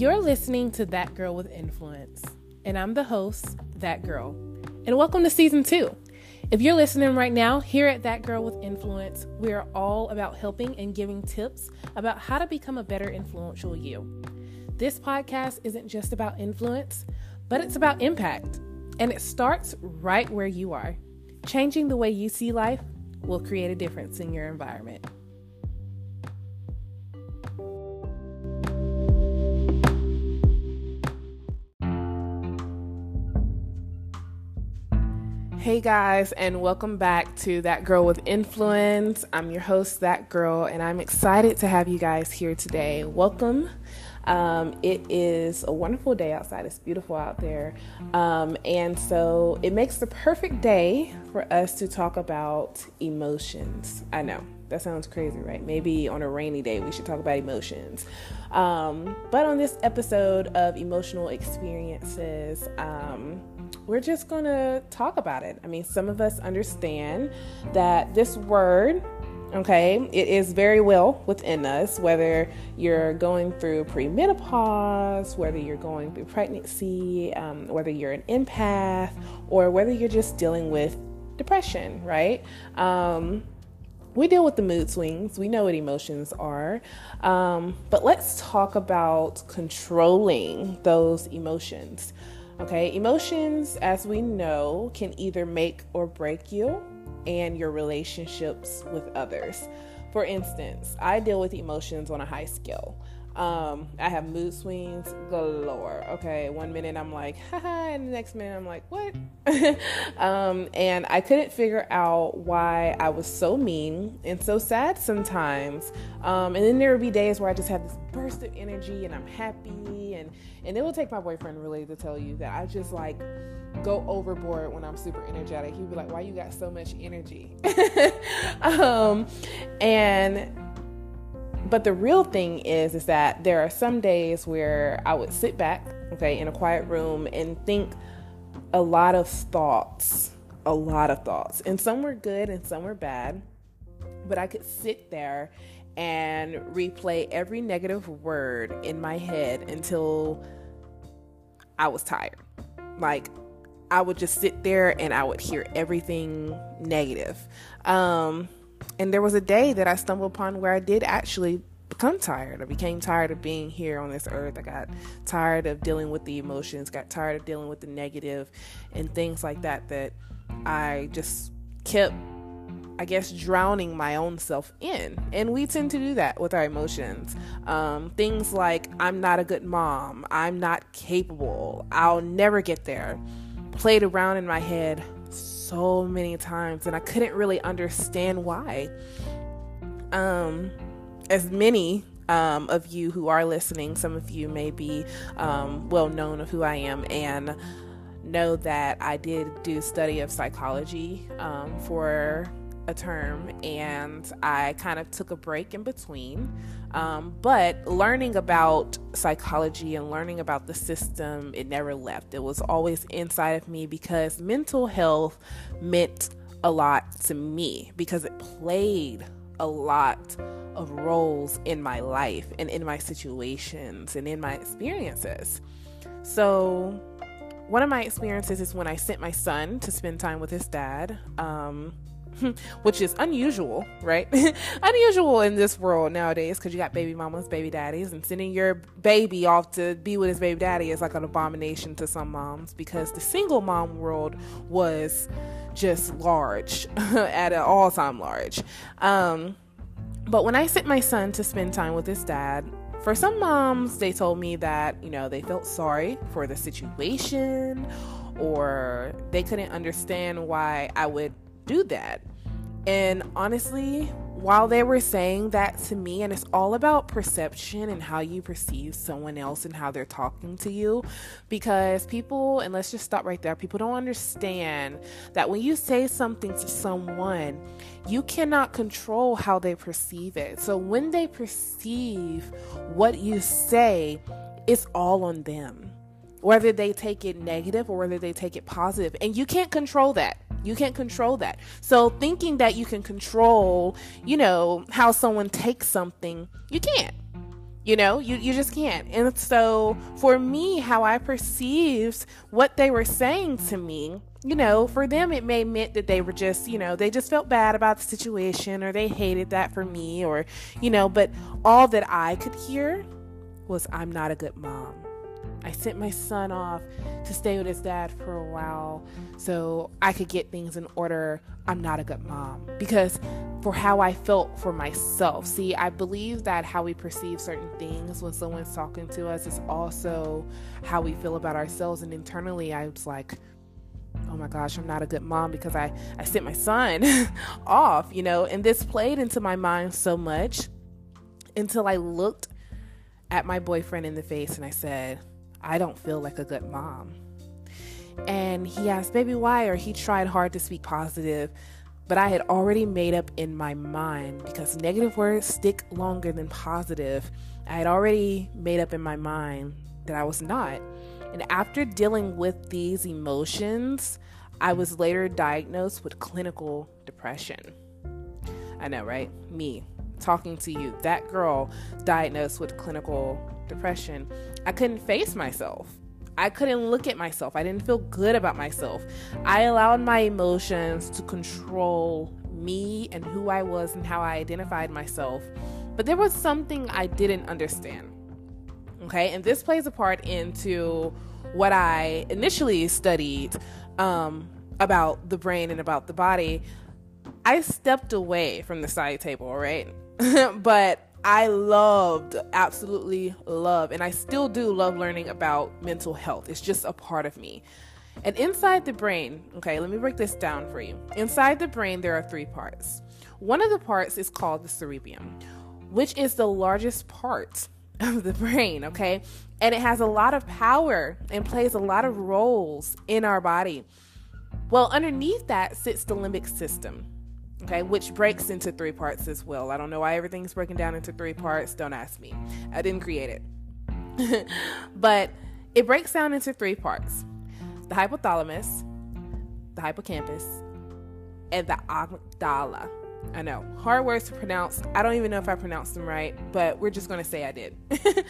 You're listening to That Girl with Influence, and I'm the host, That Girl. And welcome to season two. If you're listening right now, here at That Girl with Influence, we are all about helping and giving tips about how to become a better influential you. This podcast isn't just about influence, but it's about impact. And it starts right where you are. Changing the way you see life will create a difference in your environment. Hey guys, and welcome back to That Girl with Influence. I'm your host, That Girl, and I'm excited to have you guys here today. Welcome. Um, it is a wonderful day outside. It's beautiful out there. Um, and so it makes the perfect day for us to talk about emotions. I know that sounds crazy, right? Maybe on a rainy day we should talk about emotions. Um, but on this episode of Emotional Experiences, um, we're just going to talk about it. I mean, some of us understand that this word, okay, it is very well within us, whether you're going through premenopause, whether you're going through pregnancy, um, whether you're an empath, or whether you're just dealing with depression, right? Um, we deal with the mood swings. We know what emotions are. Um, but let's talk about controlling those emotions. Okay, emotions, as we know, can either make or break you and your relationships with others. For instance, I deal with emotions on a high scale. Um, I have mood swings galore. Okay, one minute I'm like, haha, and the next minute I'm like, what? um, and I couldn't figure out why I was so mean and so sad sometimes. Um, and then there would be days where I just have this burst of energy and I'm happy, and and it will take my boyfriend really to tell you that I just like go overboard when I'm super energetic. He'd be like, "Why you got so much energy?" um, and but the real thing is is that there are some days where I would sit back, okay, in a quiet room and think a lot of thoughts, a lot of thoughts. And some were good and some were bad. But I could sit there and replay every negative word in my head until I was tired. Like I would just sit there and I would hear everything negative. Um, and there was a day that I stumbled upon where I did actually become tired. I became tired of being here on this earth. I got tired of dealing with the emotions, got tired of dealing with the negative and things like that that I just kept I guess drowning my own self in. And we tend to do that with our emotions. Um, things like, I'm not a good mom, I'm not capable, I'll never get there, played around in my head so many times and I couldn't really understand why. Um, as many um, of you who are listening, some of you may be um, well known of who I am and know that I did do study of psychology um, for a term and I kind of took a break in between. Um, but learning about psychology and learning about the system, it never left. It was always inside of me because mental health meant a lot to me because it played a lot of roles in my life and in my situations and in my experiences. So, one of my experiences is when I sent my son to spend time with his dad. Um, which is unusual, right? unusual in this world nowadays because you got baby mamas, baby daddies, and sending your baby off to be with his baby daddy is like an abomination to some moms because the single mom world was just large at an all time large. Um, but when I sent my son to spend time with his dad, for some moms, they told me that, you know, they felt sorry for the situation or they couldn't understand why I would do that. And honestly, while they were saying that to me, and it's all about perception and how you perceive someone else and how they're talking to you, because people, and let's just stop right there, people don't understand that when you say something to someone, you cannot control how they perceive it. So when they perceive what you say, it's all on them. Whether they take it negative or whether they take it positive, and you can't control that you can't control that. So thinking that you can control, you know, how someone takes something, you can't. You know, you, you just can't. And so for me, how I perceived what they were saying to me, you know, for them it may meant that they were just, you know, they just felt bad about the situation or they hated that for me or, you know, but all that I could hear was I'm not a good mom. I sent my son off to stay with his dad for a while so I could get things in order. I'm not a good mom because for how I felt for myself. See, I believe that how we perceive certain things when someone's talking to us is also how we feel about ourselves. And internally, I was like, oh my gosh, I'm not a good mom because I, I sent my son off, you know, and this played into my mind so much until I looked at my boyfriend in the face and I said, I don't feel like a good mom. And he asked, Baby, why? Or he tried hard to speak positive, but I had already made up in my mind because negative words stick longer than positive. I had already made up in my mind that I was not. And after dealing with these emotions, I was later diagnosed with clinical depression. I know, right? Me talking to you, that girl diagnosed with clinical depression. I couldn't face myself. I couldn't look at myself. I didn't feel good about myself. I allowed my emotions to control me and who I was and how I identified myself. But there was something I didn't understand. Okay, and this plays a part into what I initially studied um, about the brain and about the body. I stepped away from the side table, right? but I loved, absolutely love, and I still do love learning about mental health. It's just a part of me. And inside the brain, okay, let me break this down for you. Inside the brain, there are three parts. One of the parts is called the cerebrum, which is the largest part of the brain, okay? And it has a lot of power and plays a lot of roles in our body. Well, underneath that sits the limbic system okay, which breaks into three parts as well. I don't know why everything's broken down into three parts. Don't ask me. I didn't create it. but it breaks down into three parts the hypothalamus, the hippocampus, and the amygdala. I know, hard words to pronounce. I don't even know if I pronounced them right, but we're just going to say I did.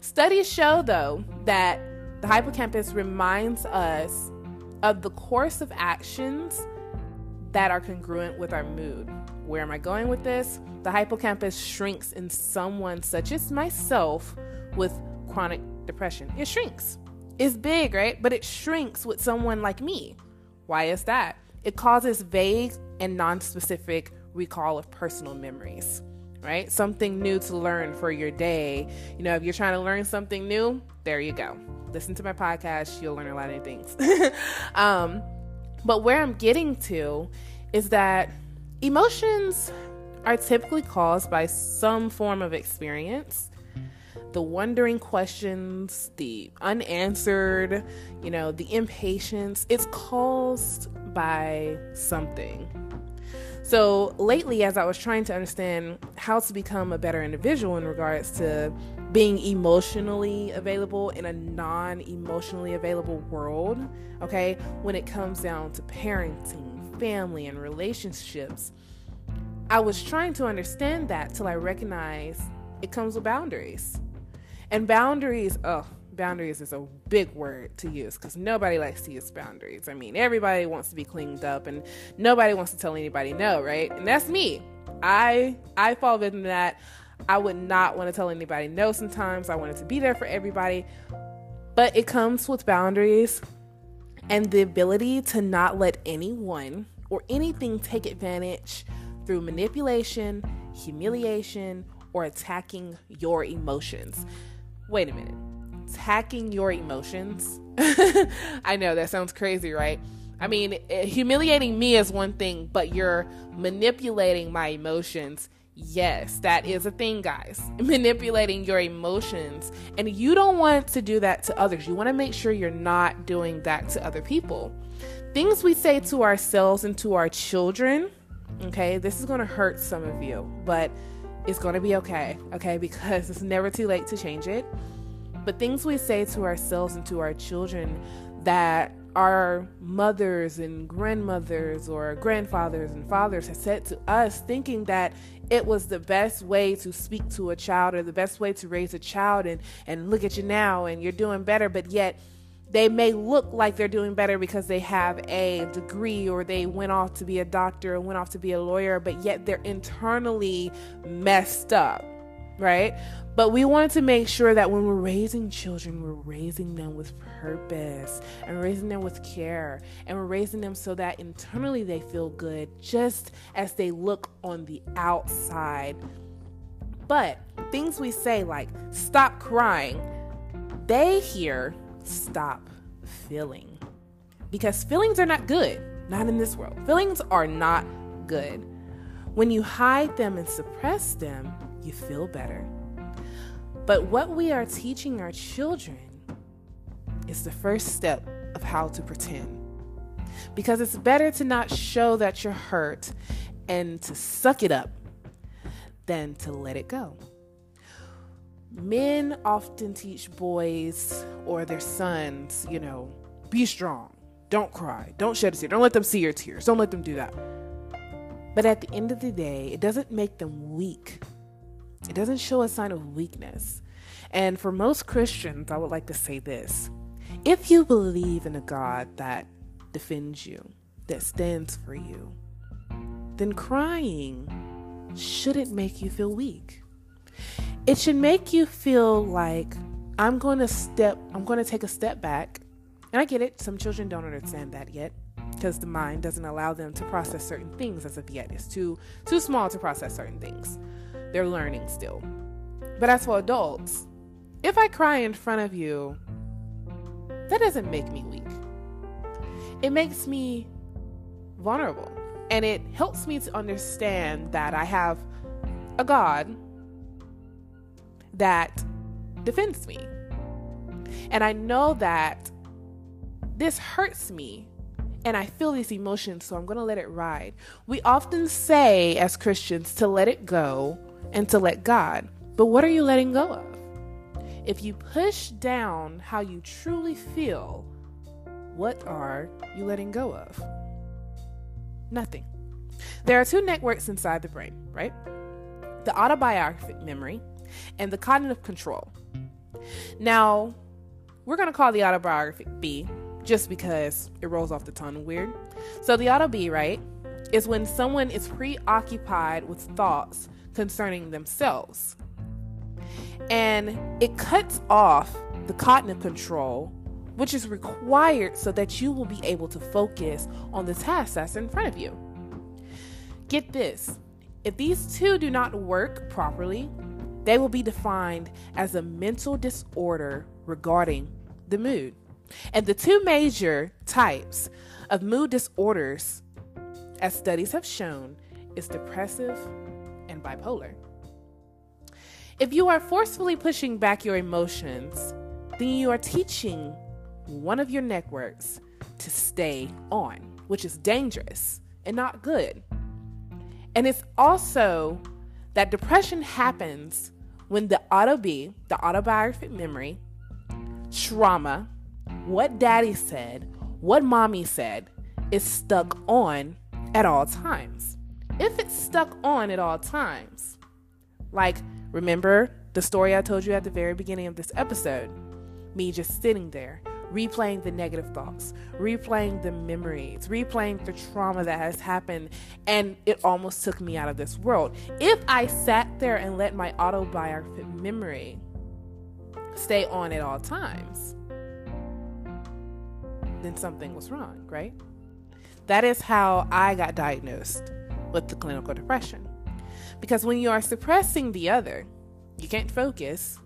Studies show, though, that the hippocampus reminds us of the course of actions that are congruent with our mood. Where am I going with this? The hippocampus shrinks in someone such as myself with chronic depression. It shrinks. It's big, right? But it shrinks with someone like me. Why is that? It causes vague and non-specific recall of personal memories, right? Something new to learn for your day. You know, if you're trying to learn something new, there you go. Listen to my podcast, you'll learn a lot of things. um, but where I'm getting to is that emotions are typically caused by some form of experience. The wondering questions, the unanswered, you know, the impatience, it's caused by something. So, lately, as I was trying to understand how to become a better individual in regards to being emotionally available in a non emotionally available world, okay, when it comes down to parenting, family, and relationships, I was trying to understand that till I recognized it comes with boundaries. And boundaries, oh, boundaries is a big word to use because nobody likes to use boundaries. I mean, everybody wants to be cleaned up and nobody wants to tell anybody no, right? And that's me. I I fall to that. I would not want to tell anybody no sometimes. I wanted to be there for everybody. But it comes with boundaries and the ability to not let anyone or anything take advantage through manipulation, humiliation, or attacking your emotions. Wait a minute attacking your emotions. I know that sounds crazy, right? I mean, eh, humiliating me is one thing, but you're manipulating my emotions. Yes, that is a thing, guys. Manipulating your emotions. And you don't want to do that to others. You want to make sure you're not doing that to other people. Things we say to ourselves and to our children, okay, this is going to hurt some of you, but it's going to be okay, okay, because it's never too late to change it but things we say to ourselves and to our children that our mothers and grandmothers or grandfathers and fathers have said to us, thinking that it was the best way to speak to a child or the best way to raise a child and and look at you now and you're doing better but yet they may look like they're doing better because they have a degree or they went off to be a doctor or went off to be a lawyer but yet they're internally messed up right but we wanted to make sure that when we're raising children, we're raising them with purpose and raising them with care. And we're raising them so that internally they feel good just as they look on the outside. But things we say like, stop crying, they hear, stop feeling. Because feelings are not good, not in this world. Feelings are not good. When you hide them and suppress them, you feel better. But what we are teaching our children is the first step of how to pretend. Because it's better to not show that you're hurt and to suck it up than to let it go. Men often teach boys or their sons, you know, be strong, don't cry, don't shed a tear, don't let them see your tears, don't let them do that. But at the end of the day, it doesn't make them weak it doesn't show a sign of weakness. And for most Christians, I would like to say this if you believe in a God that defends you, that stands for you, then crying shouldn't make you feel weak. It should make you feel like I'm going to step, I'm going to take a step back. And I get it, some children don't understand that yet because the mind doesn't allow them to process certain things as of yet. It's too too small to process certain things. They're learning still. But as for adults, if I cry in front of you, that doesn't make me weak. It makes me vulnerable. And it helps me to understand that I have a God that defends me. And I know that this hurts me and I feel these emotions, so I'm going to let it ride. We often say as Christians to let it go and to let God. But what are you letting go of? If you push down how you truly feel, what are you letting go of? Nothing. There are two networks inside the brain, right? The autobiographic memory and the cognitive control. Now, we're going to call the autobiographic B just because it rolls off the tongue weird. So, the auto B, right, is when someone is preoccupied with thoughts concerning themselves. And it cuts off the cognitive control, which is required so that you will be able to focus on the task that's in front of you. Get this if these two do not work properly, they will be defined as a mental disorder regarding the mood. And the two major types of mood disorders, as studies have shown, is depressive and bipolar. If you are forcefully pushing back your emotions, then you are teaching one of your networks to stay on, which is dangerous and not good. And it's also that depression happens when the auto B, the autobiographic memory, trauma, what daddy said, what mommy said, is stuck on at all times if it's stuck on at all times. Like, remember the story I told you at the very beginning of this episode? Me just sitting there, replaying the negative thoughts, replaying the memories, replaying the trauma that has happened, and it almost took me out of this world. If I sat there and let my autobiographic memory stay on at all times, then something was wrong, right? That is how I got diagnosed with the clinical depression. Because when you are suppressing the other, you can't focus,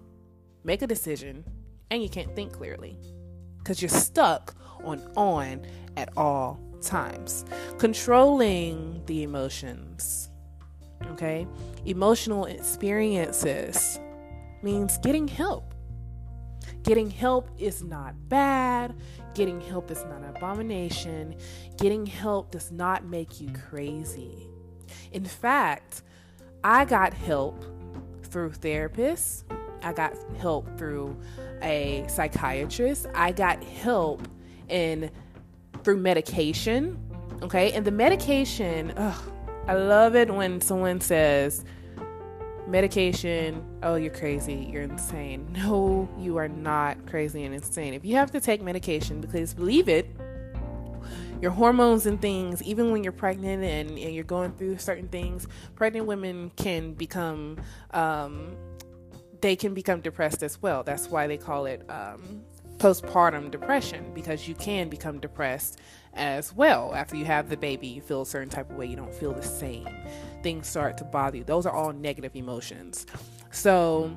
make a decision, and you can't think clearly. Because you're stuck on on at all times. Controlling the emotions, okay? Emotional experiences means getting help. Getting help is not bad. Getting help is not an abomination. Getting help does not make you crazy. In fact, I got help through therapists. I got help through a psychiatrist. I got help in through medication. Okay, and the medication, ugh, I love it when someone says, medication, oh, you're crazy, you're insane. No, you are not crazy and insane. If you have to take medication, because believe it, your hormones and things, even when you're pregnant and, and you're going through certain things, pregnant women can become, um, they can become depressed as well. That's why they call it um, postpartum depression because you can become depressed as well. After you have the baby you feel a certain type of way you don't feel the same. Things start to bother you. Those are all negative emotions. So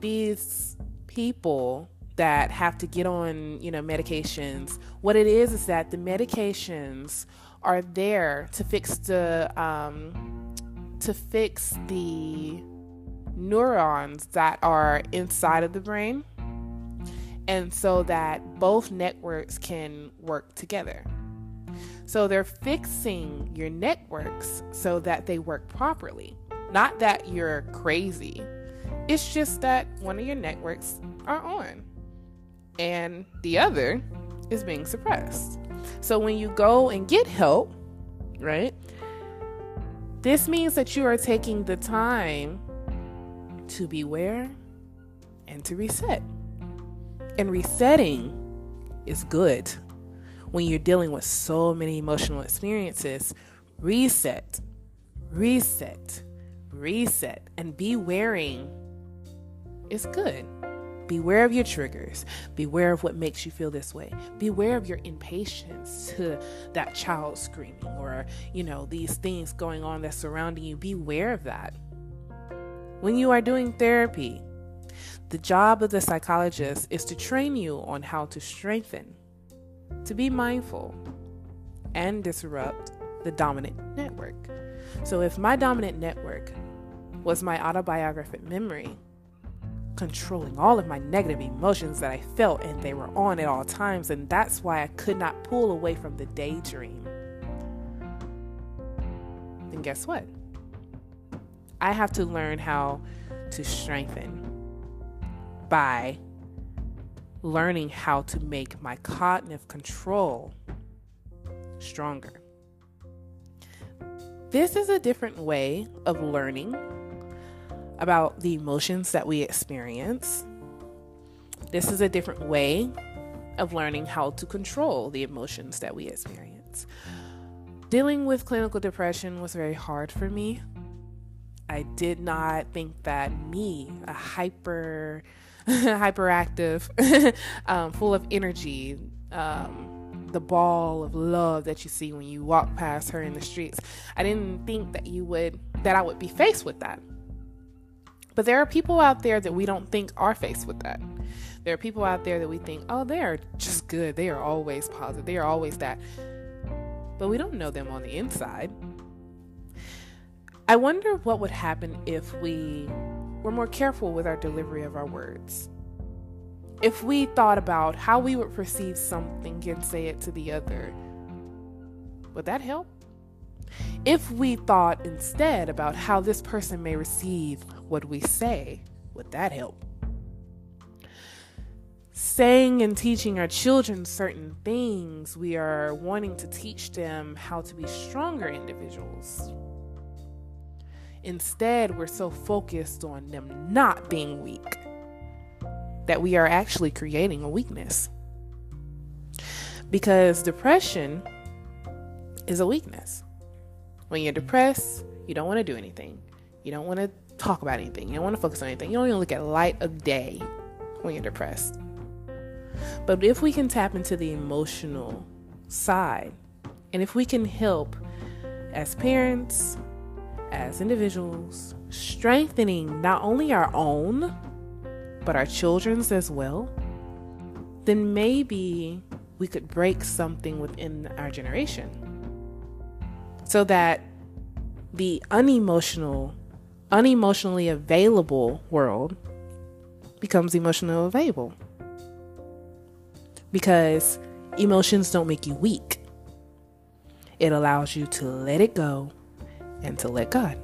these people that have to get on you know medications what it is is that the medications are there to fix the um, to fix the neurons that are inside of the brain and so that both networks can work together. So they're fixing your networks so that they work properly. Not that you're crazy. It's just that one of your networks are on and the other is being suppressed. So when you go and get help, right? This means that you are taking the time to beware and to reset. And resetting is good when you're dealing with so many emotional experiences. Reset, reset, reset, and be wearing is good. Beware of your triggers. Beware of what makes you feel this way. Beware of your impatience to that child screaming or, you know, these things going on that's surrounding you. Beware of that. When you are doing therapy, the job of the psychologist is to train you on how to strengthen, to be mindful, and disrupt the dominant network. So, if my dominant network was my autobiographic memory, controlling all of my negative emotions that I felt and they were on at all times, and that's why I could not pull away from the daydream, then guess what? I have to learn how to strengthen by learning how to make my cognitive control stronger. This is a different way of learning about the emotions that we experience. This is a different way of learning how to control the emotions that we experience. Dealing with clinical depression was very hard for me. I did not think that me, a hyper hyperactive, um, full of energy, um, the ball of love that you see when you walk past her in the streets. I didn't think that you would, that I would be faced with that. But there are people out there that we don't think are faced with that. There are people out there that we think, oh, they're just good. They are always positive. They are always that. But we don't know them on the inside. I wonder what would happen if we we're more careful with our delivery of our words. If we thought about how we would perceive something and say it to the other, would that help? If we thought instead about how this person may receive what we say, would that help? Saying and teaching our children certain things, we are wanting to teach them how to be stronger individuals Instead, we're so focused on them not being weak that we are actually creating a weakness. Because depression is a weakness. When you're depressed, you don't want to do anything. You don't want to talk about anything. You don't want to focus on anything. You don't even look at light of day when you're depressed. But if we can tap into the emotional side, and if we can help as parents, as individuals, strengthening not only our own, but our children's as well, then maybe we could break something within our generation so that the unemotional, unemotionally available world becomes emotionally available. Because emotions don't make you weak, it allows you to let it go and to let God.